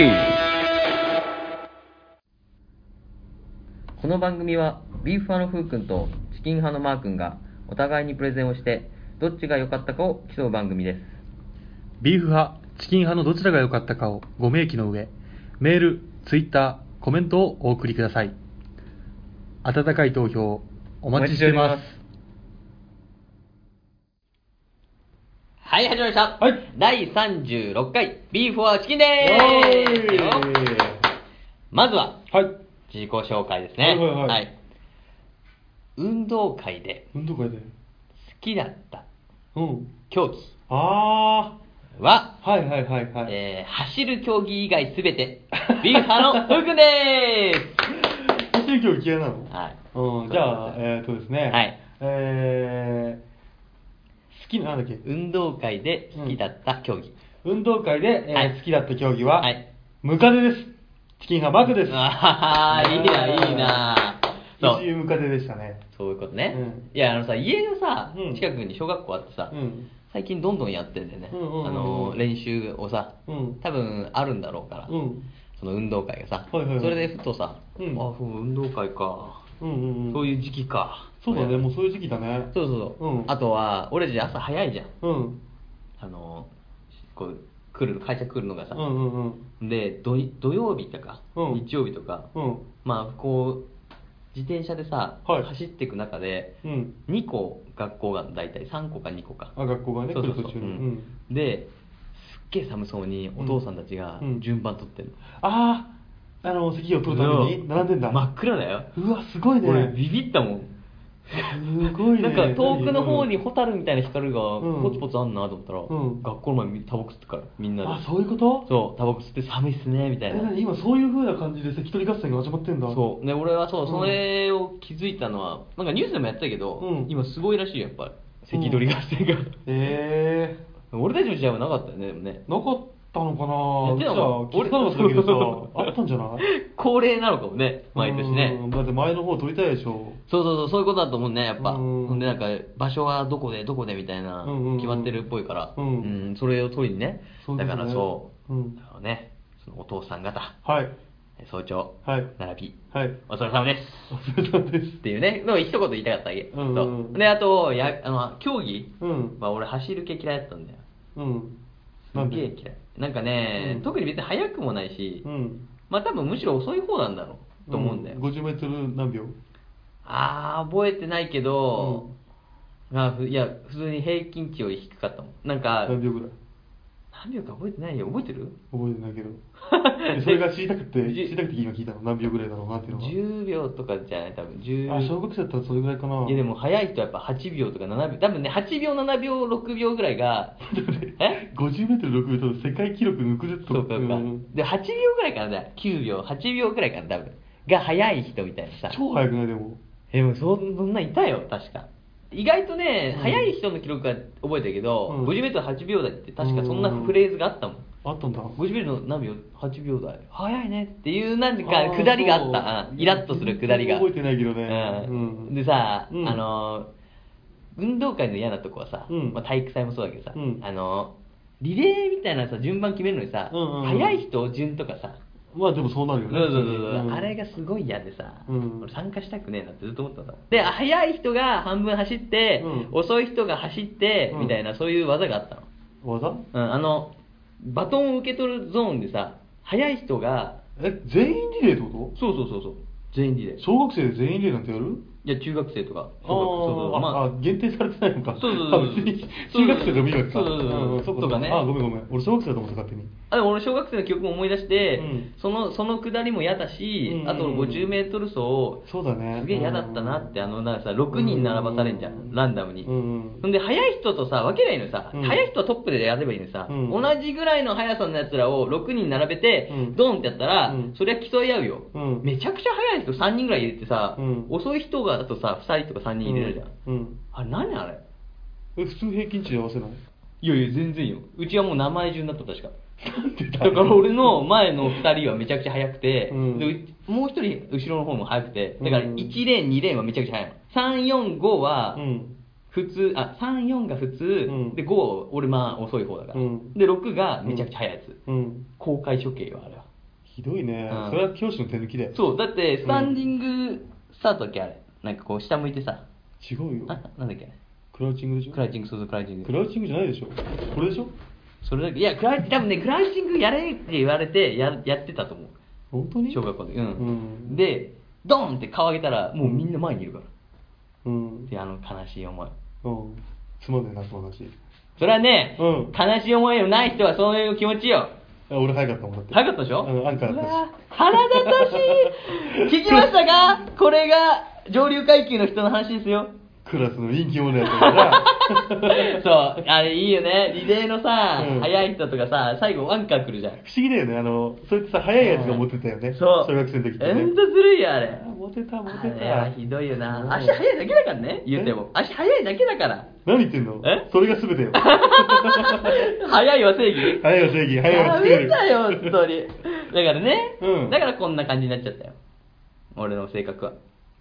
キーこの番組はビーフ派のふうくんとチキン派のマーくんがお互いにプレゼンをしてどっちが良かったかを競う番組ですビーフ派、チキン派のどちらが良かったかをご明記の上、メール、ツイッター、コメントをお送りください。温かい投票、お待ちしています。はい始まりました、はい第36回ビーフはチキンでーすよまずははい。自己紹介ですねはいはいはい運動会で運動会で。好きだったうん。競技あは、ー。はいはいはいはい。えー走る競技以外すべてビーフ派の ふうくんで走る競技嫌いなの？ーすはいうん、じゃあ、えーっとですね。はい。えー、好きな、なんだっけ。運動会で好きだった競技、運動会で、えーはい。好きだった競技は、はい。ムカデです。チキン派マークです。ああいいないいな。そう。一流ムカデでしたね。そういうことね、うん。いやあのさ家のさうん。近くに小学校あってさ、うん。最近どんどんやってんだよね、うんうんうんうん。あの練習をさ、うん。多分あるんだろうから、うん。その運動会がさ、はいはいはい。それでふとさ、うん。あそう運動会か、うんうんうん。そういう時期かそうだね、もうそういう時期だね。そうそうそう、うんあとは俺たち朝早いじゃんうん。あのこう来る会社来るのがさ、うんうんうん。で土土曜日とか、うん日曜日とか、うん。まあこう自転車でさ、はい走っていく中でうん。2個学校が大体3個か2個かあ、学校がね、そうそうそう来る途中に。ううんん。ですっげえ寒そうにお父さんたちがうん順番取ってる、あー、あの、席を取るために並んでんだ。真っ暗だよ。うわ、すごいね。俺ビビったもん。すごいね。なんか遠くの方にうんホタルみたいな光がうん。ポツポツあんなと思ったら、うん。学校の前にタバコ吸ってからみんなで。あ、そういうこと？そうタバコ吸って寒いっすねみたいな。今そういう風な感じで関取合戦が始まってんだ。そう。ね俺はそううん。それを気づいたのはなんかニュースでもやってたけど、うん。今すごいらしいよやっぱり。関取合戦が、え俺たちの時代はなかったよねでもね。ー、なかったのかやってた。のか聞いたのだけどさ あったんじゃない？恒例なのかもね毎年ね。うんだって前の方取りたいでしょ。そうそうそうそういうことだと思うねやっぱ。うん。ほんでなんか場所はどこでどこでみたいなうんうんうん。決まってるっぽいから。うん。うんそれを取りにね。だそうですね。からそう、うん。だからねそのお父さん方。はい。早朝はい。並び。はい。お疲れ様です。お疲れ様です。っていうねのを一言言いたかったわけ、うんうんそう。であとやあの競技うん。まあ俺走る系嫌いだったんだよ。うんすっげえ嫌い。なんかね、うん。特に別に速くもないし、うん。まあ多分むしろ遅い方なんだろうと思うんだよ、50メートル何秒？あー覚えてないけど、あふいや普通に平均値より低かったもん。なんか何秒ぐらい？何秒か覚えてないよ。覚えてる？覚えてないけど。でそれが知りたくて知りたくて今聞いたの。何秒ぐらいだろうなっていうのが10秒とかじゃない？多分10あ小学生だったらそれぐらいかな。いやでも速い人はやっぱ8秒とか7秒。多分ね8秒7秒6秒ぐらいがえ？50メートル6秒と世界記録抜くぜとそうかそうか。んで8秒ぐらいかな9秒。8秒ぐらいかな多分。が速い人みたいなさ。超速くない？でも。でもそんそんなんいたよ確か意外とね、うん。速い人の記録は覚えてるけど、うん。50m8 秒台って確かそんなフレーズがあったもん、あったんだ。50m の何秒？8秒台。速いねっていうなんあかー下りがあった。そう。うんイラッとする下りが。覚えてないけどね。うん。うん。でさ、うん。あのー運動会の嫌なとこはさ、うん。まあ、体育祭もそうだけどさ、うん。あのーリレーみたいなさ順番決めるのにさ、うんうんうん。速い人順とかさまあでもそうなるよねそうそうそうそう、ん。あれがすごい嫌でさ、うん。俺参加したくねえなってずっと思ってたの。で速い人が半分走って、うん。遅い人が走って、うん。みたいなそういう技があったの、技？うん、あのバトンを受け取るゾーンでさ速い人がえ全員リレーってこそうそうそうそう。全員リレー。と小学生で全員リレーなんてやる？いや中学生とか。あ小学そうそうーまああ限定されてないのか。そうそうそう。あ別に中学生でもいいわけか。そうそうそうね。あごめんごめん。俺小学生だと思ってた勝手に。あ俺小学生の記憶も思い出して、うん。そのその下りも嫌だし、うんうんあと 50m 走そうだね。すげえ嫌だったなってあのなんかさ6人並ばされんじゃん、うん。ランダムに、うんで速い人とさ分けりゃいいのさ、うん。速い人はトップでやればいいのにさ、うん。同じぐらいの速さのやつらを6人並べて、うん。ドンってやったら、うん。そりゃ競い合うよ、うん。めちゃくちゃ速い人3人ぐらい入れてさ、うん。遅い人がだとさ2人とか3人入れるじゃん、うん。あれ何あれ？え普通平均値で合わせない？いやいや全然よ。うちはもう名前順だった確か。なんでだから俺の前の2人はめちゃくちゃ速くて、うん。でうもう1人後ろの方も速くてだからうん。1レーン2レーンはめちゃくちゃ速い。の345はうん。普通あ34が普通、うん。で5俺まあ遅い方だから、うん。で6がめちゃくちゃ速いやつ、うん。公開処刑よあれは。ひどいね、うん。それは教師の手抜きだよ。そう、だって、スタンディングスタートだっけ、あれ。なんかこう、下向いてさ。違うよ。あ、なんだっけ？クラウチングでしょ？クライチング、そうそう、クライチング。ク。ラウチングじゃないでしょ。これでしょ？それだけ、いや、クライ多分ね、クライチングやれって言われてや、やってたと思う。本当に？小学校で。うん。うん。で、ドーンって顔上げたら、もうみんな前にいるから。うん。で、あの悲しい思い。うん。つまんねえなその話。それはね、うん。悲しい思いのない人はそういう気持ちよ。あ俺早かったもんだって。早かったでしょ？うんアンカーだったし。うわ腹立たしい。聞きましたか？これが上流階級の人の話ですよ。クラスの人気者やったから そう、あれいいよね。リレーのさ、うん速い人とかさ、最後アンカー来るじゃん。不思議だよねあのそいつさ早いやつが持ってたよねそう。小学生の時ってねほんとずるいよ、あれ。あモテたモテあれはたひどいようんな。足速いだけだからね、言うても。足速いだけだから。何言ってんの？え？それが全てよ 速いは正義？早いは正義早いはダ作れるメだよ、本当に。だからね、うんだからこんな感じになっちゃったよ。俺の性格は。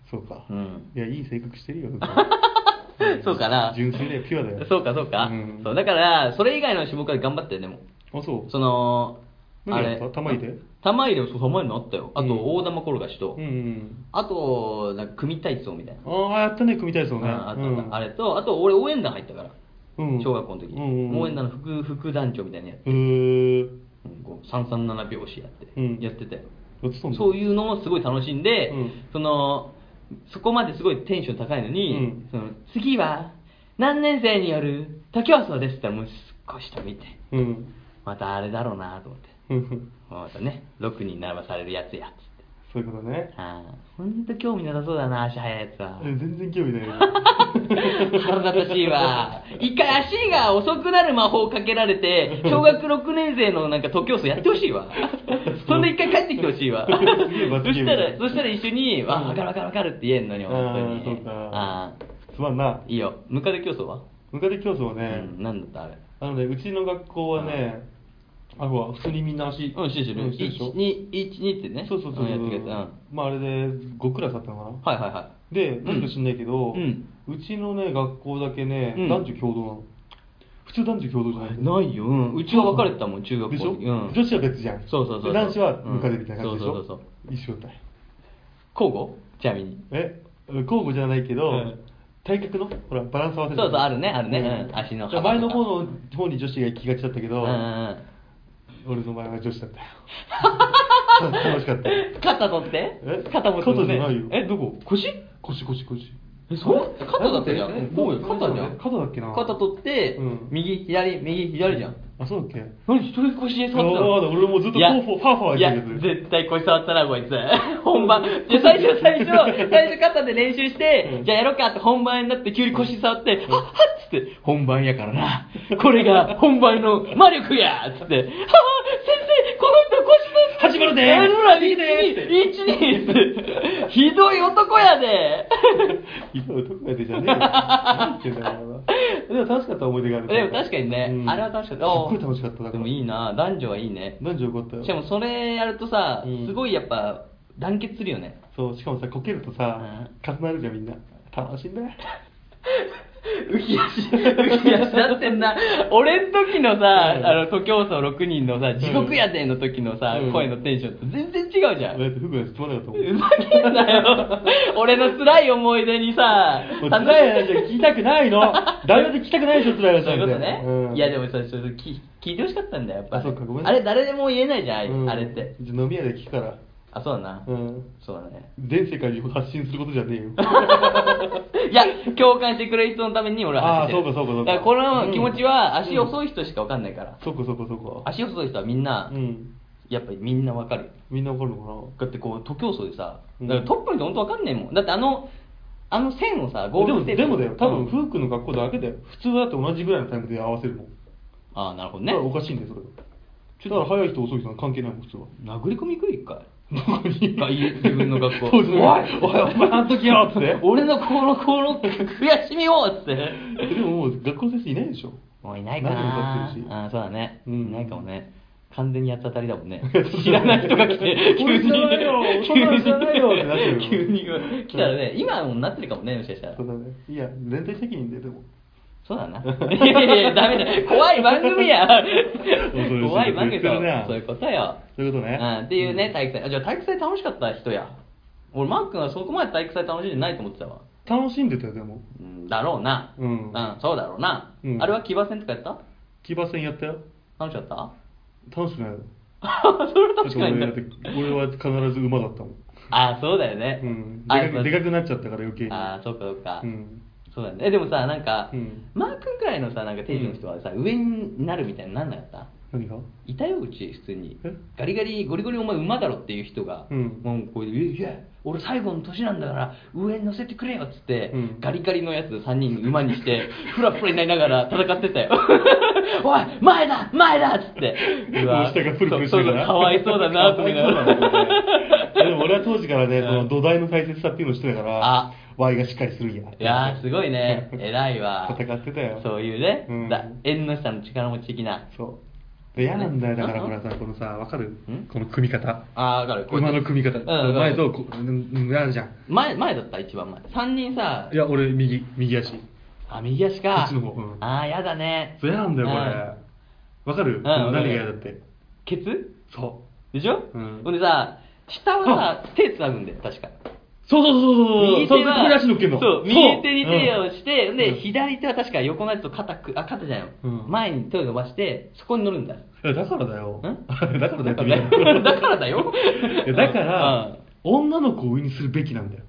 そうか、うん。いやいい性格してるよ。そうかな。純粋でピュアだよ。そうか、そうか。うん。そうだから、それ以外の種目は頑張ったよ、でも。あそう。その、何やった玉入れ？玉入れもそう、玉入れもあったよ。あと、うん。大玉転がしと、うんうん。あと、なんか組体操みたいな。ああやったね組体操ね。うんあったあっあれと、あと俺応援団入ったから。うん。小学校の時。うんうんうん。応援団の副副団長みたいなやつ。うんこう337拍子やって、うん。やってたよ。やってたんだ。そういうのもすごい楽しんで、うん。そのそこまですごいテンション高いのに、うん。その次は何年生による徒競走ですって言ったらもうすっごい人見てうん。またあれだろうなと思って。うん。またね6人並ばされるやつや。っつそういうことね。ああほんと興味なさそうだな足速いやつは。え全然興味ないよ。腹立たしいわ。一回足が遅くなる魔法かけられて小学6年生のなんか徒競走やってほしいわ。そんで一回帰ってきてほしいわ。すげえ罰そしたゲームだらそしたら一緒に「うん。あ分かる分かる分かる」って言えんのに本当あーに。そうか。あつまんな。ーいいよ。ムカデ競争は、ムカデ競争はね、うん、なんだったあれ。あのねうちの学校はね、あほら普通にみんな足うん知ってる。うん知ってるでしょ？12ってね。そうそうそう、んやってくやつ。うん。まああれで5クラスあったのかな？はいはいはで何か知んないけど、うん。うちのね学校だけね、うん。男女共同なの。普通男女共同じゃないいないよ、うん、うちは分かれてたもん中学校でしょ、うん、女子は別じゃん。そうそうそうそう。で男子はムカデみたいな感じでしょ、うん。そうそうそう一緒だよ交互？ちなみに。え？交互じゃないけど、うん。体格の？ほらバランス合わせる。そうそうあるねあるね。うん。足の幅とか。前の方の方に女子が行きがちだったけど、うんうんうん俺の場合は女子だったよ。楽しかった。肩取って？え？肩持つの肩じゃないよ。えどこ？腰？腰腰腰えそう肩だったじゃん。えこうよ肩じゃん。肩だっけな。肩取って、うん。右左右左じゃん。あそうだっけ。何一人腰で触ってたあのー俺もずっといやファーファーファーファーいや言ってるやつ絶対腰触ったなこいつ。本番。いや最初最初最初肩で練習して、うん。じゃあやろうかって本番になって急に腰触って、はっはっつって本番やからな。これが本番の魔力やっつって。はっ先生この人腰触って始まるで。ほら右で12ってひどい男やでひどい男やでじゃねえよ何言ってんだよお前でも楽しかった思い出があるでも確かにね、うんあれは楽しかったすっごい楽しかっただからでもいいな男女はいいね男女よかったよしかもそれやるとさ、うんすごいやっぱ団結するよねそうしかもさこけるとさうん重なるじゃんみんな楽しいんだよ浮き足浮き足だってんな。俺ん時のさ、うん。あの徒競走6人のさ地獄やでの時のさ、うん。声のテンションと全然違うじゃん、だって服がつまらなかったもんふざけんなよ。俺の辛い思い出にさ辛い話は聞きたくないの。誰だって聞きたくないでしょ辛い話そういうことね、うん。いやでもさそれ聞聞いてほしかったんだよやっぱ。あそうかごめんねあれ誰でも言えないじゃん。あれ,、って。じゃあ飲み屋で聞くからあそうだな、うん。そうだね。全世界に発信することじゃねえよ。いや、共感してくれる人のために俺は走ってる。あーそうかそうかそうか。だからこの気持ちは足遅い人しか分かんないから。そこそこそこ足遅い人はみんな、うん。やっぱりみんな分かる。みんなわかるのだってこう、徒競走でさ、うん。だからトップの人本当分かんねえもん。だってあの、あの線をさ、かなでもゴールしてでもだよ。多分うん。フークの学校だけだよ。普通だって同じぐらいのタイムで合わせるもん。ああ、なるほどね。だから。おかしいんだよそれ。がだから速い人遅い人は関係ないもん普通は。殴り込み行く一回。どこにがい自分の学校。おいおいお前あの時よっつって。俺のこの、この悔しみをっつって。でももう学校の先生いないでしょ。もういないか何なああそうだね、うん。いないかもね。完全に八つ当たりだもんね。知らない人が来て俺知らないよ。そんなの知らないよってなってるよ急に来たらね今はもうなってるかもねもしかしたら。そうだね。いや連帯責任ででもそうだな。いやいやいや、ダメだ。怖い番組や。怖い番組そう言ってるなそういうことよ。そういうことねうん、っていうね、体育祭。あじゃあ体育祭楽しかった人や。俺、マー君はそこまで体育祭楽しんでないと思ってたわ。楽しんでたよ、でも。うん、だろうな。うんそうだろうな。うんあれは騎馬戦とかやった？騎馬戦やったよ。楽しかった？楽しくないよ。それ楽しくないんだだって俺は必ず馬だったもん。あ、そうだよね。うん。あでかくなっちゃったから余計に。あー、そうかそうか。うん。そうだね。え、でもさ、なんか、うんマー君くらいのさ、なんかテレビの人はさ、上になるみたいになんなかった？何が？いたよ、うち、普通にえ？ガリガリ、ゴリゴリお前馬だろっていう人が、うんもうこういう、いや、俺最後の年なんだから、上に乗せてくれよっつって、うんガリガリのやつ3人馬にして、フラフラになりながら戦ってたよ。おい、前だ前だっつって。うわ下がプルプルしてるから。そうそうかわいそうだなと思いながら。かわいそうだなこれでも俺は当時からね、うんその土台の大切さっていうのを知ってたから、あワイがしっかりするんや。いやー、すごいね。偉いわ。戦ってたよ。そういうね、うんだ縁の下の力持ち的な。そう。で嫌なんだよ、だからうんほらさ、このさ、わかる？ん？この組み方。あー、わかる。馬の組み方。うん、前と、あるじゃん。前、前だった、一番前。3人さい、や、俺、右、右足。あ、右足か。こっちの方うんあー、やだね。そう嫌なんだよ、これ。わかる？何が嫌だって。ケツ？そでしょ？うんほんでさ、下はさ、手つなぐんだよ、確か。う。そうそうそうそう。右手は、足乗っけんの。そう、右手に手ををして、で、うん左手は確か横のやつと肩く、あ、肩じゃないよ。うん前に手を伸ばして、そこに乗るんだ。だからだよ。ん？だからだよだからだよ。だからうん、女の子を上にするべきなんだよ。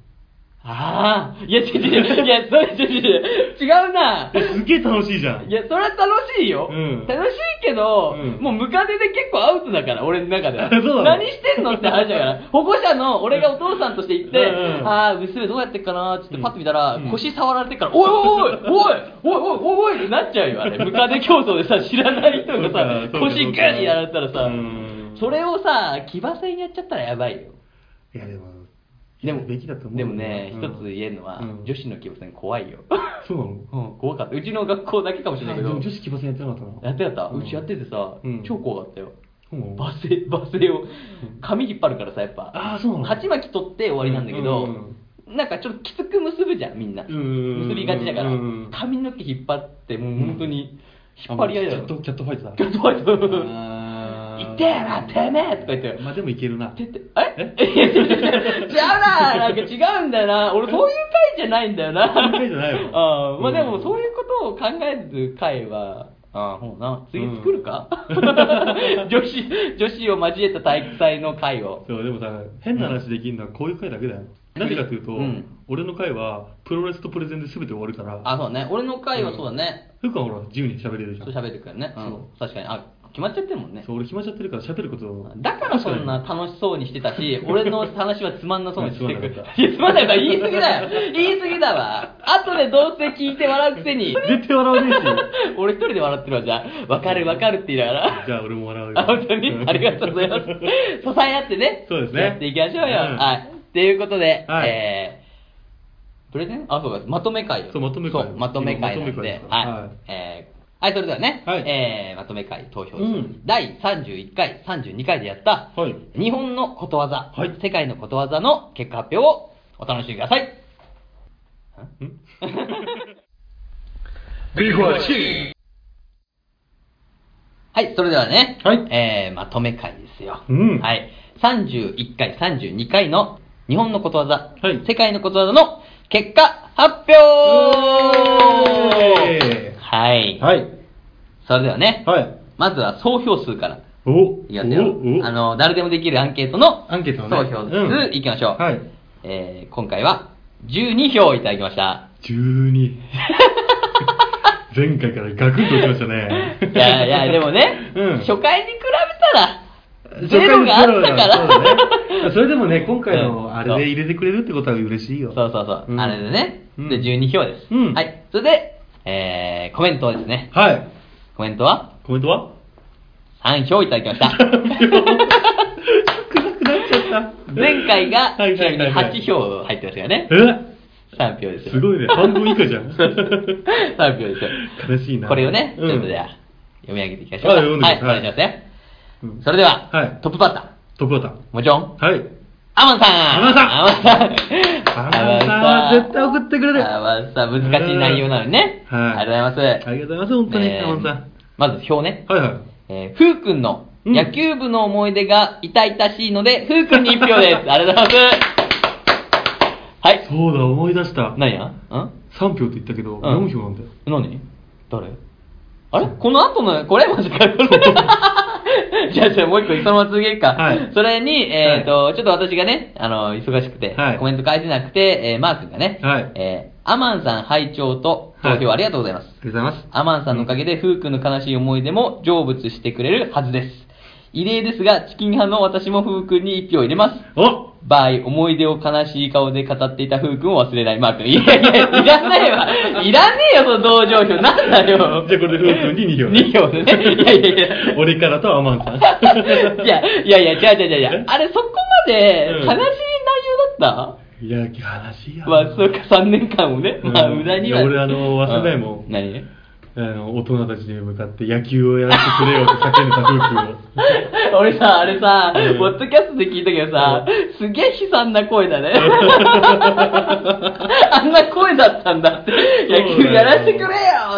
ああ、いや、違う違う、いや、それ違う違う、違うな。すげえ楽しいじゃん。いや、それは楽しいよ。うん楽しいけど、うんもうムカデで結構アウトだから、俺の中では。何してんのって話だから。保護者の俺がお父さんとして行って、うんああ、娘どうやってっかなーっつってパッと見たら、うん腰触られてっから、おいおいおいおいおいおいおいってなっちゃうよ、あれ。ムカデ競争でさ、知らない人がさそうか、腰グーやられたらさ、それをさ、騎馬戦やっちゃったらやばいよ。いや、でも、でも、べきだと思う。でもね、うん一つ言えるのは、うん女子の騎馬戦怖いよ。そうなの？うん、怖かった。うちの学校だけかもしれないけど。女子騎馬戦やってなかったの？やってやった、ううんちやっててさ、うん超怖かったよ。うん罵声、罵声を、髪引っ張るからさ、やっぱ。あーそうなの？鉢巻き取って終わりなんだけど、うんなんかちょっときつく結ぶじゃん、みんな。結びがちだから、うん髪の毛引っ張って、もう本当に、引っ張り合いだよ。キャット、キャットファイトだ。キャットファイト。痛えな、てめえとか言って。まあでもいけるな。てって、え？え？い や違うな、なんか違うんだよな。俺そういう回じゃないんだよな。そういう回じゃないよ ああ、まあでもうんそういうことを考える回は、ああ、ほうな。次作るか、女子、女子を交えた体育祭の会を。そう、でもさ、変な話できるのはこういう回だけだよ。なぜかというと、うん俺の回はプロレスとプレゼンで全て終わるから、あ、そうね。俺の会はそうだね。ふうかはほら、自由に喋れるじゃ。そうん喋ってくるね。う。そうん確かに。あ、決まっちゃってるもんね。そう、俺決まっちゃってるから喋ることをだからそんな楽しそうにしてたし、俺の話はつまんなそうにしてくる。つまんなかったいや、つまんないから言い過ぎだよ。言い過ぎだわ。後でどうせ聞いて笑うくせに。絶対笑わねえし。俺一人で笑ってるわ、じゃあ。わかるわかるって言いながら。じゃあ俺も笑うよ。あ、本当に？ありがとうございます。支え合ってね。そうですねやっていきましょうよ。うんはい。ということで、はいえー、プレゼン？あ、そうか、まとめ会よそうまとめ会そうまとめ会なんで今まとめ会です、はい。はいえー、はい、それではね、はい。えー、まとめ会投票、うん。第31回、32回でやった、はい。日本のことわざ、はい。世界のことわざの結果発表をお楽しみください。ビーフはチキはい、それではね、はい。えー、まとめ会ですよ。うん。はい。31回、32回の日本のことわざ、はい。世界のことわざの結果発表はい。はい。それではね、はい。まずは総票数からおいきますよおお。あの、誰でもできるアンケートのアンケートのね総票うん数いきましょう。はい。えー、今回は12票いただきました。12。前回からガクンと落ちましたね。いやいや、でもね、うん初回に比べたら、ゼロがあったから。そね。それでもね、今回うんのあれで入れてくれるってことは嬉しいよ。そうそうそう、うんあれでね。うんで、12票です。うんはい。それで、えー、コメントはですね。はい。コメントは？コメントは？3票いただきました。少なくなっちゃった。前回が、はいはいはいはい8票入ってましたからね。え？3票ですよ。すごいね。半分以下じゃん。3票ですよ。悲しいな。これをね、ちうんょっとじゃあ、読み上げていきましょうか。あ読んではい、くださいお願いしますね。うんそれでは、はいトップバッター。トップバッタもちろん、ー。はい。アマンさんアマンさんアマンさんアマンさんは絶対送ってくれるアマンさん、難しい内容なのにね。はいありがとうございます。ありがとうございます、本当に、ねアマンさん。まず表ね。はいはい。えー、ふうくんのうん野球部の思い出が痛々しいので、ふうくんに一票です。ありがとうございます。はい。そうだ、思い出した。何や？ん？3票って言ったけど、ん4票なんだよ。何？誰？あれ？この後の、これ？マジか、これ。じゃあ、じゃあもう一個、そのまま続けるか。はいそれに、えっ、と、ちょっと私がね、あの、忙しくて、はいコメント書いてなくて、えーマー君がね、はいえーアマンさん拝聴と投票はいありがとうございます。ありがとうございます。アマンさんのおかげで、フー君の悲しい思い出も成仏してくれるはずです。異例ですが、チキン派の私もフー君に一票入れます。お場合、思い出を悲しい顔で語っていたフー君を忘れないマー君。いやいや、いらないわ。いらねえよ、その同情票。なんだよ。じゃあこれでフー君に2票2票でね。いやいやいや。俺からとアマンさん。いや、いやいや、違う違う違う違う。あれ、そこまで悲しい内容だった、いや、悲しいや。まあ、そうか、3年間をね。まあ、うん無駄には。俺あの忘れないもんう何？あの、大人たちに向かって野球をやらせてくれよって叫んでたフー君を。俺さ、あれさ、うんポッドキャストで聞いたけどさ、すげえ悲惨な声だね。あんな声だったんだって。野球やらせてくれよ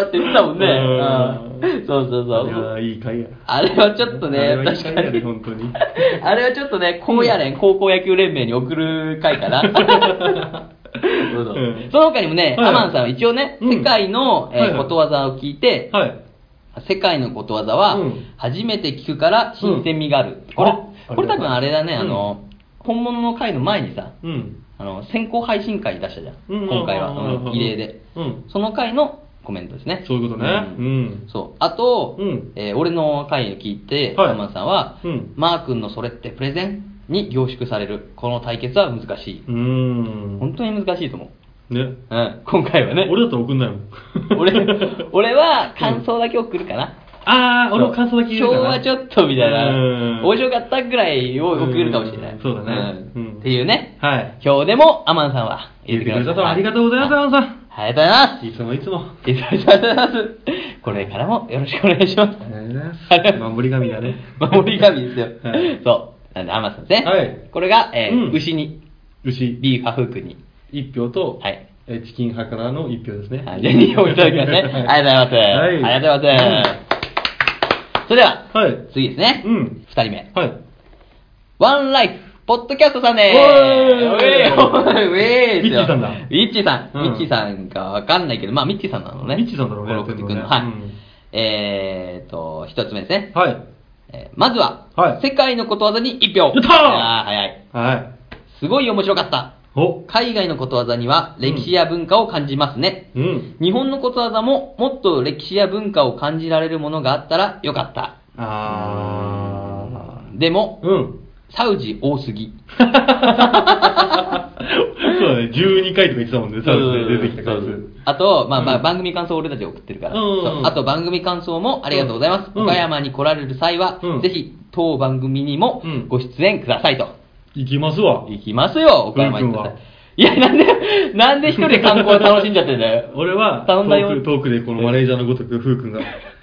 って言ってたもんね。うんうんそうそうそいやう。いい回や。あれはちょっとね、確かに。本当に。あれはちょっとね、高野連、高校野球連盟に送る回かな。その他にもね、はいアマンさんは一応ね、うん世界の、えーはいはいことわざを聞いて、はい。世界のことわざはうん、初めて聞くから新鮮味がある。これあ、これ多分あれだね、うんあの、本物の回の前にさ、うん。あの、先行配信会出したじゃん。うん今回は、うんうん異例で。うん。その回のコメントですね。そういうことね。うん。そう。あと、うんえー俺の回を聞いて、はいアマンさんは、うんマー君のそれってプレゼンに凝縮される。この対決は難しい。うーん。本当に難しいと思う。ね。うん、今回はね。俺だったら送んないもん。俺、俺は感想だけ送るかな。あー、俺も感想だけ言うかな。今日はちょっとみたいなうん、面白かったぐらいを送るかもしれない。うんそうだねうんうんっていうね。はい。今日でもアマンさんは言ってくれたとはありがとうございます、アマンさん。ありがとうございます。いつもいつも。ありがとうございます。これからもよろしくお願いします。ありがとうございます守り神だね。守り神ですよ。はいそう。なんで、アマンさんですね。はいこれが、えーうん牛に、牛、ビーフハフークに。一票と、はいえチキン派からの一票ですね。はい、じゃあ2票いただきますね。ありがとうございます。はいありがとうございます。それでは、はい。次ですね。うん二人目。はい。ワンライフ、ポッドキャストさんでーす。おーウェーイウェーイミッチーさんだミッチーさん。うんミッチーさんかわかんないけど、まあミッチーさんなのね。ミッチーさんだろうねこれ送ってくるの。はい。やってんのねえーと、一つ目ですね。はい。えーまずは、はい世界のことわざに一票。やったーあー早い。はい。すごい面白かった。お海外のことわざには歴史や文化を感じますね。うん。日本のことわざももっと歴史や文化を感じられるものがあったらよかった。あでも、ー。うん。サウジ多すぎ。そうだね、12回とか言ってたもんね、サウスで出てきた回数。あと、まあまあ、うん番組感想を俺たち送ってるから、あと番組感想もありがとうございます。うん岡山に来られる際は、うんぜひ当番組にもうんご出演くださいと。行きますわ。行きますよ、岡山に。いや、なんで、なんで一人で観光楽しんじゃってんだよ。俺は、ト頼んだよトークでこのマネージャーのごとく、ふうくんが、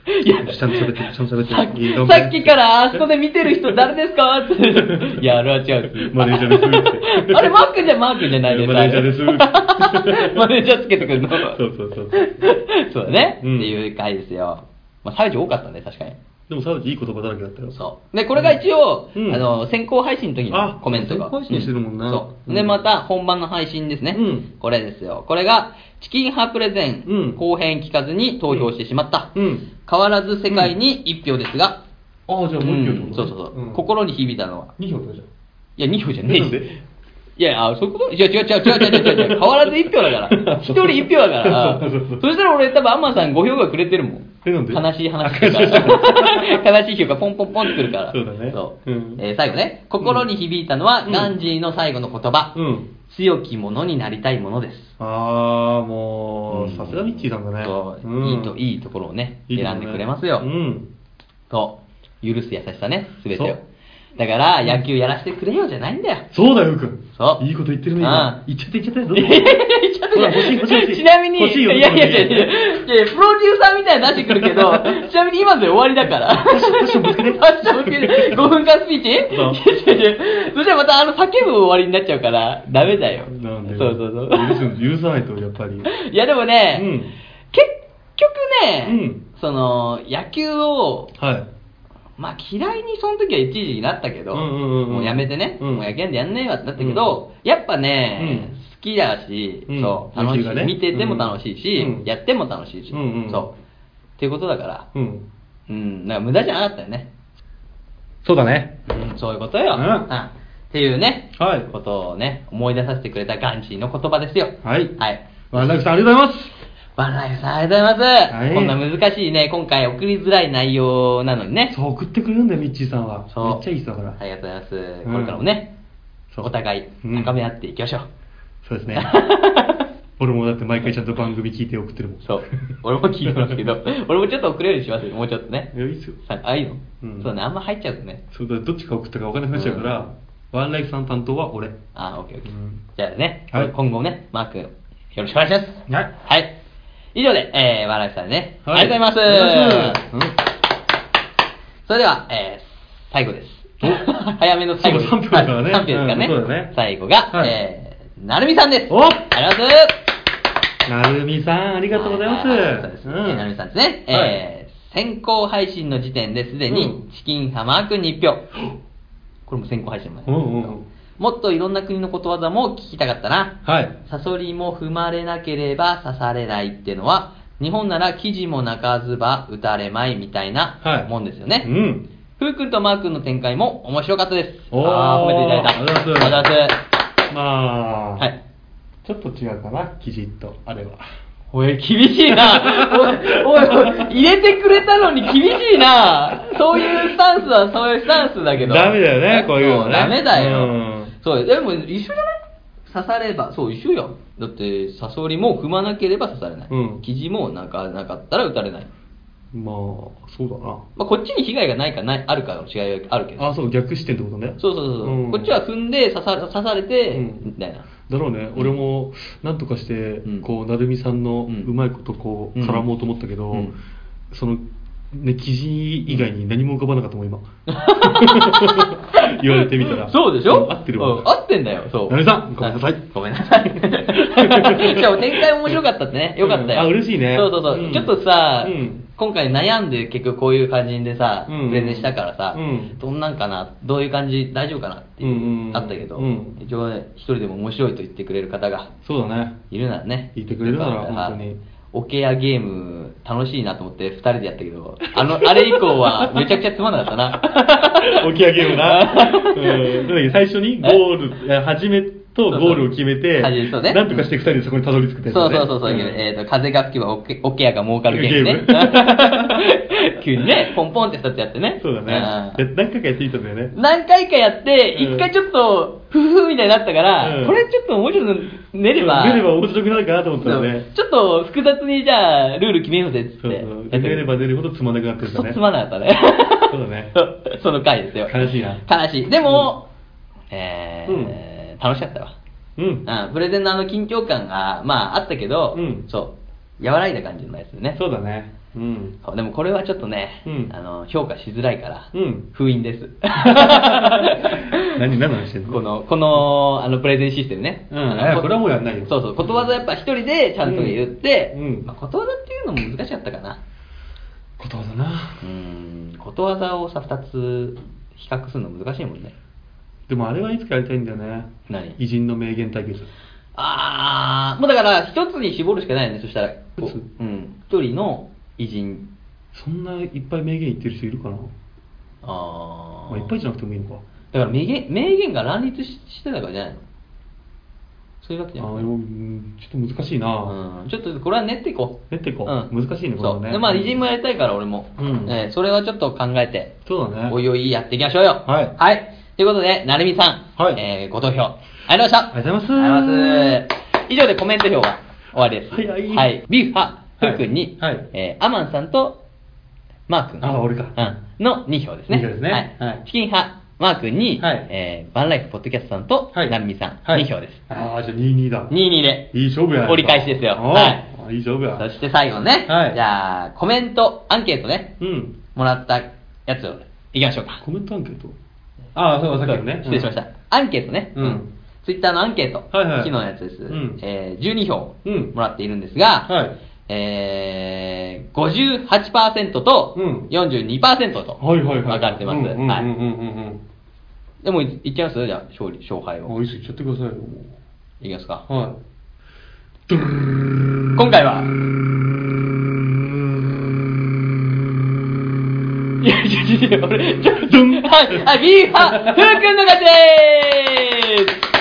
いや、ちゃんと喋ってる、ちゃんと喋ってる。さっきからあそこで見てる人誰ですか？って。いや、あれは違う。マネージャーですってあれ、マークじゃマークじゃないです。マネージャーです マネージャーつけてくるの。そうそうそう。そうだね。うんっていう回ですよ。まあ、サウジ多かったね、確かに。でもサウジいい言葉だらけだったよ。そう。で、これが一応、うんあの、先行配信の時のあコメントが。先行配信してるもんなそう。うんで、また本番の配信ですね。うんこれですよ。これが、チキン派プレゼン、うん後編聞かずに投票してしまった。うん。変わらず世界に1票ですが、ああ、じゃあもう一票ってことうんそうそうそう、ん心に響いたのは。2票ってことじゃん。いや、2票じゃねえしなんで？いや、あ、そういうこと？いや、違う違う違う違う違う違う。変わらず1票だから。1人1票だから。そしたら俺多分アンマンさん5票がくれてるもん。えなんで？悲しい話とか。悲しい票がポンポンポンってくるから。そうだねそううんえー最後ね、心に響いたのは、うんガンジーの最後の言葉。うん。強き者になりたいものです。ああ、もう、さすがミッチーさんだね。そう、うんいいと、いいところをね、選んでくれますよ。うん。そう。許す優しさね、すべてを。だから、野球やらせてくれよじゃないんだよ。そうだよ、くん。そういいこと言ってるね、うん今。言っちゃって言っちゃって。どうぞいやいやいやちょっとほら欲しい欲しい欲しいちなみに、いやいやいやいやプロデューサーみたいなの出してくるけど、ちなみに今ので終わりだから。ファッションぶつけてファッションぶつけて、5分間スピーチそしたらまたあの叫ぶ終わりになっちゃうから、ダメだよ。なんでそうそうそう。許さないと、やっぱり。いやでもね、うん結局ね、うんその、野球を、はい。まあ嫌いにその時は一時になったけど、うんうんうんうんもうやめてね、うんもう野球なんてやんねえわってなったけど、やっぱね、うん好きだし、うんそう、楽しい、野球がね見てても楽しいし、うんやっても楽しいし、うんうんそう。っていうことだから、うん。うん、なんか無駄じゃなかったよね。そうだね。うん、そういうことよ。うんっていうね、はいことをね、思い出させてくれたガンジーの言葉ですよ。はい。はい。ワンライフさん、ありがとうございます。バンライフさん、ありがとうございます。はいこんな難しいね、今回送りづらい内容なのにね。そう、送ってくれるんだよ、ミッチーさんは。そうめっちゃいい人だから。ありがとうございます。うんこれからもね、そうお互いうん高め合っていきましょう。そうですね。俺もだって毎回ちゃんと番組聞いて送ってるもん。そう。俺も聞いてますけど、俺もちょっと送れるようにしますよ、もうちょっとねい。や、いいっすよ。さあ、いいの、うんそうね、あんま入っちゃうとね。そうだ、どっちか送ったか分かんなくなっちゃうから、ワンライフさん担当は俺。あ、オッケーオッケー。うんじゃあね、はい今後もね、マー君、よろしくお願いします。はいはい。以上で、えー、ワンライフさんね、はいありがとうございま。ますすそれでは、えー、最後ですお？早めの最後です。そう3分だからねはい3分ですからね。うんそうだね最後が、はいえー、なるみさんです。お？ありがとうございます。なるみさん、ありがとうございます。そうですね。うんなるみさんですね。はいえー、先行配信の時点ですでにうん、チキンハマー君に1票。これも先行配信まで。うんうんうんもっといろんな国のことわざも聞きたかったな。はい。サソリも踏まれなければ刺されないってのは、日本なら記事も泣かずば打たれまいみたいなはいもんですよね。うん。ふうくんとマーくんの展開も面白かったです。おーあー褒めていただいた。ありがとうございますありがとうございますまあ、はい。ちょっと違うかな、記事と、あれは。おい、厳しいな。おい、おい、入れてくれたのに厳しいな。そういうスタンスはそういうスタンスだけど。ダメだよねこういうのねそダメだよ。でも一緒じゃない？刺されば、そう、一緒よ。だって、サソリも踏まなければ刺されない。うん生地もなんかなかったら打たれない。まあ、そうだな。まあ、こっちに被害がないかない、あるかの違いはあるけど。あ、そう、逆視点ってことね。そうそうそうそう、うんこっちは踏んで刺さ刺されて、うんみたいな。だろうね、俺もなんとかして、うんこう、なるみさんのうんうまいことこう、うん絡もうと思ったけど、うんその、ね、記事以外に何も浮かばなかったもん、今。言われてみたら。そうでしょ？ん合ってるわ。うん合ってんだよ、そう。なるみさんごめんなさいあごめんなさい。で も展開面白かったってね。よかったよ。うんあ嬉しいねそうそうそう。うんちょっとさ、うん今回悩んで結局こういう感じでさ、うんプレゼンしたからさ、うんどんなんかな、どういう感じ、大丈夫かなっていう、あったけど、うん一応ね、一人でも面白いと言ってくれる方がそうだね。いるならね。言ってくれるなら本当にオケアゲーム楽しいなと思って二人でやったけど、あの、あれ以降はめちゃくちゃつまんなかったな。起き上げような。うん。最初にゴール、始めとゴールを決めて、そうねなんとかして二人でそこにたどり着くってやつだねそうそうそうそう、んえーと、風が吹けばオケオケアが儲かるゲームねゲー。急にね、ポンポンって2つやってね。そうだね。何回かやってみたんだよね。何回かやって、うん一回ちょっと、ふふふみたいになったから、うんこれちょっともうちょっと練れば、出れば面白くなるかなと思ったらね。ちょっと複雑にじゃあ、ルール決めようぜっつって。そうそう。やって出れば出るほどつまんなくなってるんだね。つまんなかったね。そうだね。その回ですよ。悲しいな悲しい。でも、えー楽しかったわ。うん。うん、プレゼンのあの緊張感が、まああったけど、うんそう、和らいだ感じのやつでね。そうだね。うん。そうでもこれはちょっとね、うんあの評価しづらいから、うん封印です。何、何の話してんの？この、この、あの、プレゼンシステムね。うんあのいやこれはもうやんないよそうそう、ことわざやっぱ一人でちゃんと言って、うんうんまあ、ことわざっていうのも難しかったかな。ことわざな。うん、ことわざをさ、二つ比較するの難しいもんね。でもあれはいつかやりたいんだよね。何？偉人の名言対決。あー、もうだから一つに絞るしかないよね、そしたら。一つうん。一人の偉人。そんないっぱい名言言ってる人いるかな？あー。まあ、いっぱいじゃなくてもいいのか。だから名言、名言が乱立ししてたからじゃないの？そういうわけじゃないうんちょっと難しいな。うん、ちょっとこれは練っていこう。練っていこううん難しいねこれはねそう。で、まあ、偉人もやりたいから、俺も。うんえーそれはちょっと考えて、そうだね。おいおいやっていきましょうよ。はいはい。ということで、なるみさん、はいえーご投票、ありがとうございました。ありがとうございますありがとうございます。以上でコメント票は終わりです。早いはい。ビーフ派、ふうくんに、はいはいえーアマンさんと、マー君。あ俺かうん。の2票ですね。二票ですねはい。はいチキン派、マー君に、はいえーバンライフポッドキャストさんと、はいなるみさん、はい2票です。ああ、じゃあ22だ。22で。いい勝負やない折り返しですよはいあいい勝負や。そして最後ね、はいじゃあ、コメント、アンケートね、うん。もらったやつをいきましょうか。コメントアンケート？ああ、そう、さっきのね。失礼しました。アンケートね。うんツイッターのアンケート。はいはい昨日のやつです。うんえー12票うんもらっているんですが、はいえー、58%とうん42%と。分かれてます。はい。うんでも、いっちゃいます？じゃあ、勝利、勝敗うん。を。あ、いいっちゃってくださいよ。もいきますか。うはい。今回は、いや、いやいや俺、ちょっと、はい、はい、ビーファ、ふうくんの勝ちでーす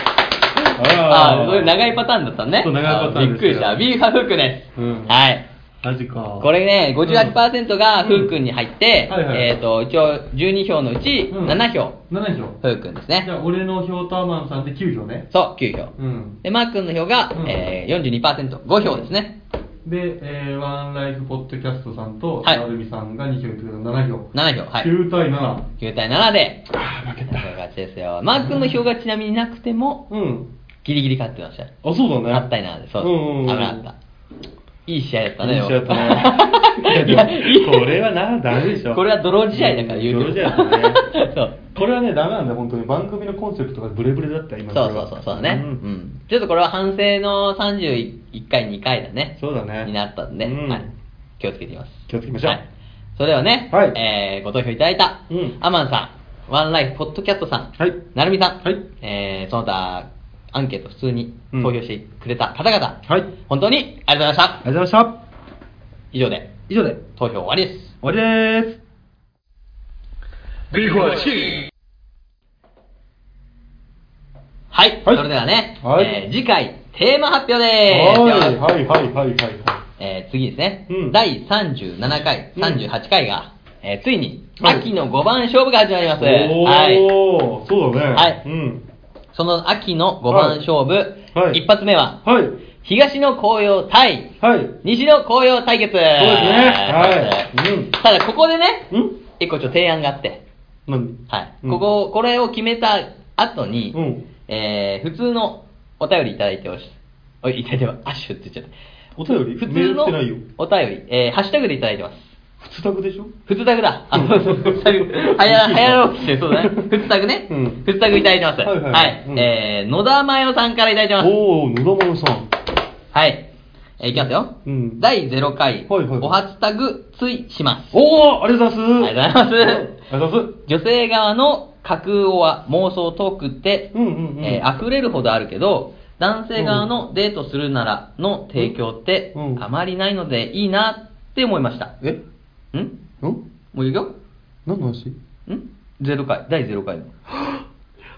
ああ、それ長いパターンだったね。そう長いパターンですよあびっくりした。ビーファフークです。うんはい。マジか。これね、58%がフー君に入って、はいはいえっ、と、一応12票のうちうん7票、7票。フー君ですねじ。ゃあ、俺の票とアマンさんで9票ね。そう、9票。うん。で、マー君の票が、うんえー、42%、5票ですね。で、えー、ワンライフポッドキャストさんと、はいなるみさんが2票いってくれた7票。7票、はい。9対7。9対7で、あー、負けた。勝ちですよ。マー君の票がちなみになくても、うん。ギリギリ勝ってましたよ。あ、そうだね。8対7で、そううんうんうん危なかった。いい試合だったね。いい試合だったねいや、いいこれはな、ダメでしょ。これは泥試合だから言うて試合だったね。そう。これはね、ダメなんだよ、本当に。番組のコンセプトがブレブレだった、今そうそうそうそうだね、うんん。ちょっとこれは反省の31回、2回だね。そうだねになったんで、うんはい。気をつけていきます。気をつけましょうはい。それではね、はいえー、ご投票いただいた、うんアマンさん、ワンライフポッドキャストさん、はいなるみさん、はいえー、その他、アンケート普通にうん投票してくれた方々、はい。本当にありがとうございました。ありがとうございました。以上で、以上で、投票終わりです。終わりでーす。ビーフはい、はいそれではね、はいえー次回、テーマ発表でーす。はい、はい、はい、はい、はい。えー次ですね、うん第37回、うん38回が、えーついに、はい秋の5番勝負が始まります。おー、はい。そうだね。はいうん。その秋の5番勝負、はい一発目は、はい。東の紅葉対はい。西の紅葉対決。そうですねはいうんただ、ここでね、ん？一個ちょっと提案があって、何？はい。うんここ、これを決めた後に、うんえー普通のお便りいただいてほしい。おい、いただいてます。アッシュって言っちゃった。お便り？普通の。お便り、えーハッシュタグでいただいてます。普通タグでしょ？普通タグだ。あ、うんそうそう。はや、はやろうとして、そうだね。普通タグね。うん普通タグいただいてます。はいはいはいうんえー、野田真代さんからいただいてます。おー、野田真さん。はい。えーいきますよ。うん第0回、はいはいお初タグ追します。おー、ありがとうございます。ありがとうございますありがとうございます。女性側の架空は妄想トークって、うんうんうんえー溢れるほどあるけど、男性側のデートするならの提供ってうんあまりないのでいいなって思いました。え？ん？ん？もういくよ。何の話？ん？ゼロ回、第0回の。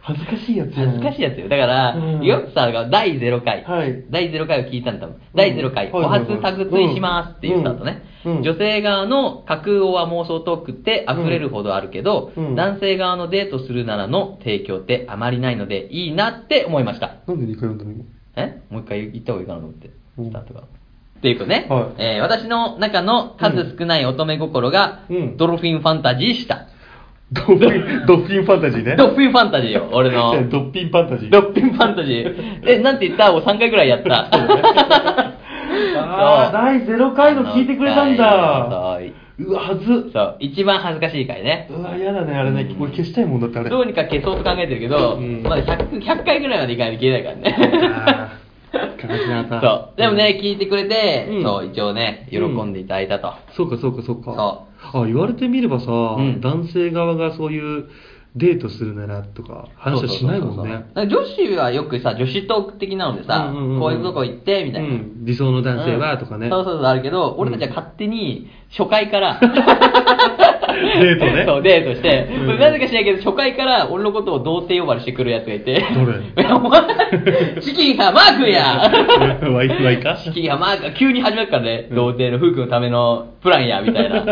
恥ずかしいやつ恥ずかしいやつよ。だから、うん。よっさんが第0回、はい。第0回を聞いたんだ多分。第0回、おはいはいはい初タグ追しますっていうスタートね。うん。うん。女性側の架空オア妄想トークって溢れるほどあるけど、うん。男性側のデートするならの提供ってあまりないのでいいなって思いました。なんで2回読んだの今？え？もう一回言った方がいいかなと思って、うん。スタートが。っていうことね、はいえー私の中の数少ない乙女心が、うんドルフィンファンタジーした。ドッフィン、ドッフィンファンタジーね。ドッフィンファンタジーよ、俺の。ドッピンファンタジー。ドッピンファンタジー。え、なんて言った？もう3回ぐらいやった。あー、第0回の聞いてくれたんだ。そううわ、はず。そう、一番恥ずかしい回ね。うわ、嫌だね、あれね。俺消したいもんだってあれ。どうにか消そうと考えてるけど、うんまだ 100, 100回ぐらいまでいかないと消えないからね。そう。でもね、聞いてくれて、うんそう、一応ね、喜んでいただいたと。そうか、そうか、そうか。そあ、言われてみればさ、ん男性側がそういうデートするならとか、話はしないもんね。そうそうそうそう女子はよくさ、女子トーク的なのでさ、うんうんうんうんこういうとこ行って、みたいな。うん理想の男性はとかね。そうそうそう、あるけど、俺たちは勝手に初回から、デートね。そう、デートして、うん。なぜか知らないけど、初回から俺のことを童貞呼ばわりしてくるやつがいて、どれ？お前、チキン派マー君や。ワイワイかチキン派マー君が急に始まるからね、うん。童貞のフー君のためのプランや、みたいな。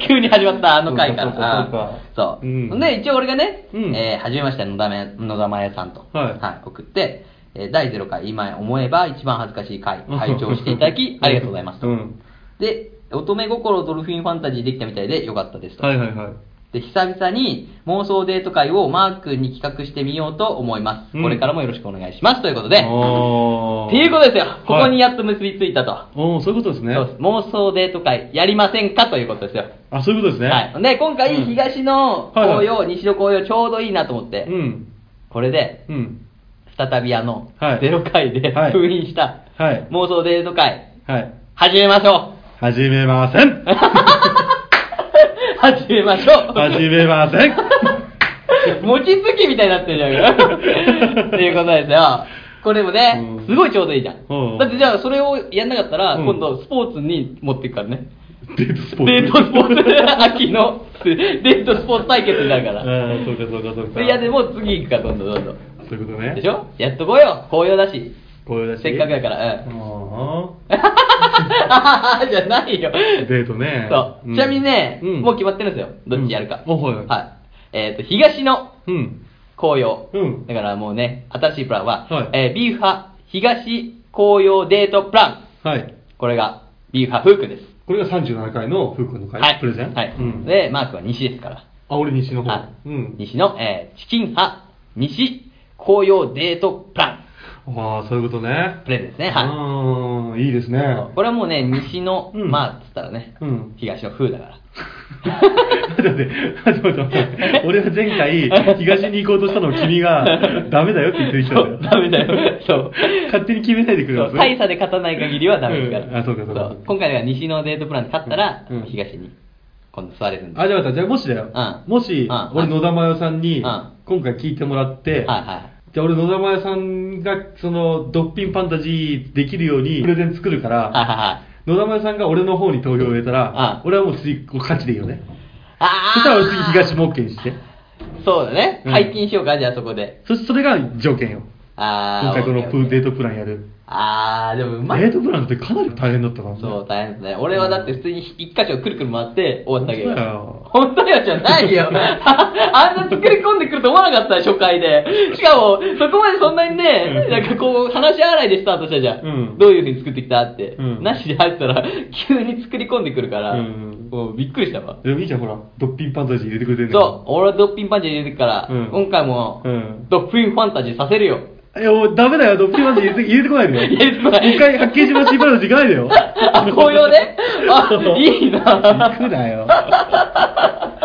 急に始まったあの回から。そうかそうかそう。う。ん。で、一応俺がね、うん。えー、はじめまして、野田め野田真也さんと、はい。送って、えー第0回、今思えば一番恥ずかしい回、拝聴していただき、ありがとうございますと。うん。で、乙女心ドルフィンファンタジーできたみたいでよかったですと。はいはいはい。で、久々に妄想デート会をマー君に企画してみようと思います。うんこれからもよろしくお願いします。ということで、おっていうことですよ。ここにややっと結びついたと。おーそういうことですね。そうです妄想デート会やりませんかということですよ。あ、そういうことですね。はい。で、今回、うん東のはいはい紅葉、西の紅葉ちょうどいいなと思って、うん。これで、うん。再びあの、はいゼロ回ではい封印したはい。妄想デート会、はい。始めましょ始めません。う 始めましょう始めません。餅つきみたいになってるじゃんか。っていうことですよ。これもねう、んすごいちょうどいいじゃん。うんだってじゃあそれをやんなかったら、うん今度スポーツに持っていくからね。デートスポーツ。デートスポーツ、秋のデートスポーツ対決になるから。そうかそうかそうか。で、いやでもう次行くか、どんどんどんどん。そういうことね。でしょ？やっとこうよ、紅葉だし。せっかくだから、あうん。じゃないよ。ーデートね。そう。んちなみにね、うんもう決まってるんですよ。どっちやるか。うんおはいはいえっ、と、東のうん。紅葉。うんだからもうね、新しいプランは、はいえービーフ派東紅葉デートプラン。はい。これが、ビーフ派フー君です。これが37回のふうくんの回、はい。プレゼン？はい。うん。で、マークは西ですから。あ、俺西の方。はいうん。西の、えーチキン派西紅葉デートプラン。ああ、そういうことね。プレゼンですね。はい。うん、いいですね。これはもうね、西の、うんまあ、つったらね、うん東の風だから。待って待って、待って待って。俺は前回、東に行こうとしたのを君が、ダメだよって言ってきたんだよ。そうダメだよそう勝手に決めないでくれます？そう大差で勝たない限りはダメですから。うんあそうかそうか今回が西のデートプランで勝ったら、うん東に今度座れるんで。あ、じゃあ待って、じゃあもしだよ。うんもし、うん俺野田真代さんに、うん今回聞いてもらって、はいはじゃあ俺野田真代さんが、その、ドッピンファンタジーできるように、プレゼン作るかい。はいはいら、はい。野田真代さんが俺の方に投票を入れたら、うん俺はもう次、こう勝ちでいいよね。あそしたら俺次東も OK にして。そうだね。うん解禁しようか、じゃあそこで。そそれが条件よ。あー。今回このプーデートプランやる。あー、でもうまい。デートプランってかなり大変だったからね。そう、大変ですね。俺はだって普通に一箇所くるくる回って終わったけど。本当だよ本当よじゃないよ。あんな作り込んでくると思わなかった、初回で。しかも、そこまでそんなにね、うんなんかこう、話し合わないでスタートしたじゃん。うんどういう風に作ってきたって。うんなしで入ったら、急に作り込んでくるから、うんもうびっくりしたわ。でもいいじゃん、ほら、ドッピンファンタジー入れてくれてるそう、俺はドッピンパンチ入れてくから、うん今回も、うんドッピンファンタジーさせるよ。う。いや、もうダメだよ、ドッピンファンタジー入れて入れてこないでよ。入れてこない一回、八景島シーパラダイス行かないでよ。あ、紅葉であ、いいな行くなよ。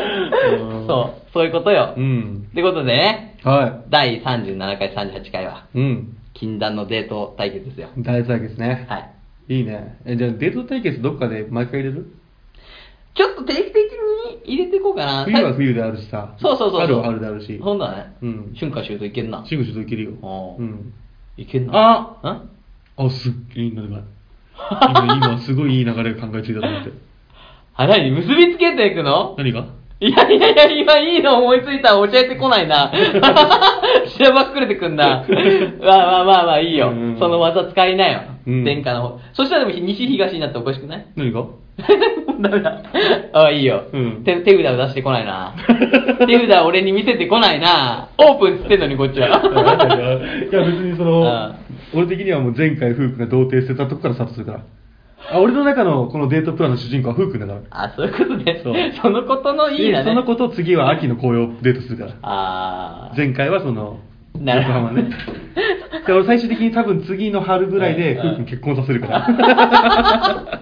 そう、そういうことよ。うん。ってことでね、は第37回、38回は、い。うん。禁断のデート対決ですよ。大対決ね。はい。いいね。え、じゃあデート対決どっかで毎回入れる？ちょっと定期的に入れていこうかな。冬は冬であるしさ。そうそうそう。春は春であるし。そうだね。うん春夏秋冬いけんな。シングシュといけるよ。うん。いけんな。あんあ、すっげえいい流れ。今、今、すごいいい流れ考えついたと思って。あ、何？結びつけていくの？何が？いやいやいや、今いいの思いついたら教えてこないな。しらばっくれてくんな。まあまあまあまあいいようん。その技使いなよ。うん天下の方。そしたらでも西東になっておかしくない？何が？ダメだ。あいいよ、うん手。手札を出してこないな。手札を俺に見せてこないな。オープンっつってんのにこっちは。いや、別にそのあ、俺的にはもう前回、フークが童貞捨てたとこからスタートするから。あ、俺の中のこのデートプランの主人公はフークだから。あ、そういうことね。そうそのことのいいでだね。そのことを次は秋の紅葉デートするから。あー。前回はその、なるほど横浜ね。で俺最終的に多分次の春ぐらいで、うんフー君結婚させるから。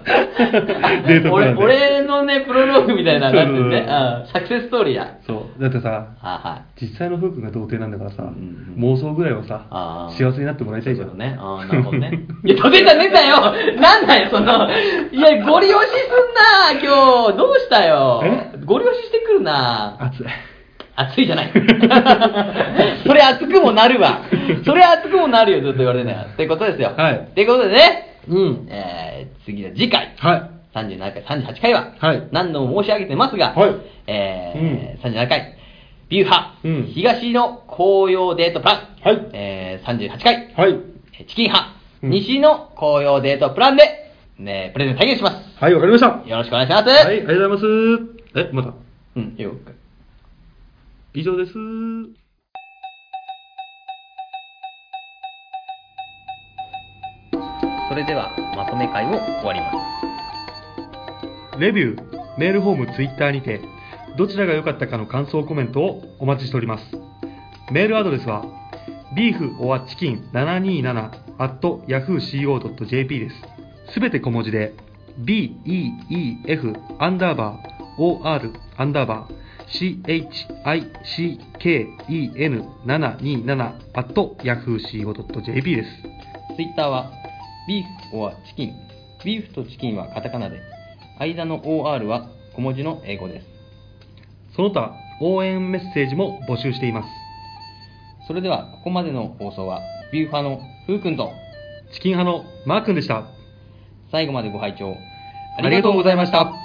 デートプランで。俺俺のね、プロローグみたいなのがあってね。うん。サクセスストーリーや。そう。だってさ、あは実際のフー君が童貞なんだからさ、ん妄想ぐらいはさ幸せになってもらい。いたいじゃん。ね。ああ、なるほどね。いや、飛べたねたよなんだよ、その、いや、ゴリ押しすんな今日。どうしたよえ？ゴリ押ししてくるな熱い。熱いじゃない。それ熱くもなるわ。それ熱くもなるよ、ずっと言われてね。ってことですよ。はいってことでね、うん。えー、次の次回。はい。37回、38回は、はい何度も申し上げてますが、はいえー37回、ビュー派、うん東の紅葉デートプラン、はいえー38回、はい。えーチキン派、うん西の紅葉デートプランで、ね、プレゼント体験します。はい、わかりました。よろしくお願いします。はい、ありがとうございます。え、まだうん、よ。以上です。それでは、まとめ会を終わります。レビュー、メールフォーム、ツイッターにて、どちらが良かったかの感想コメントをお待ちしております。メールアドレスは beeforchicken727-yahooco.jp です。すべて小文字で beef アンダーバー or アンダーバー chicken727-yahooco.jp です。ツイッターは、ビーフ or チキン。ビーフとチキンはカタカナで、間の OR は小文字の英語です。その他、応援メッセージも募集しています。それでは、ここまでの放送は、ビューファのふうくんと、チキン派のマー君でした。最後までご拝聴ありがとうございました。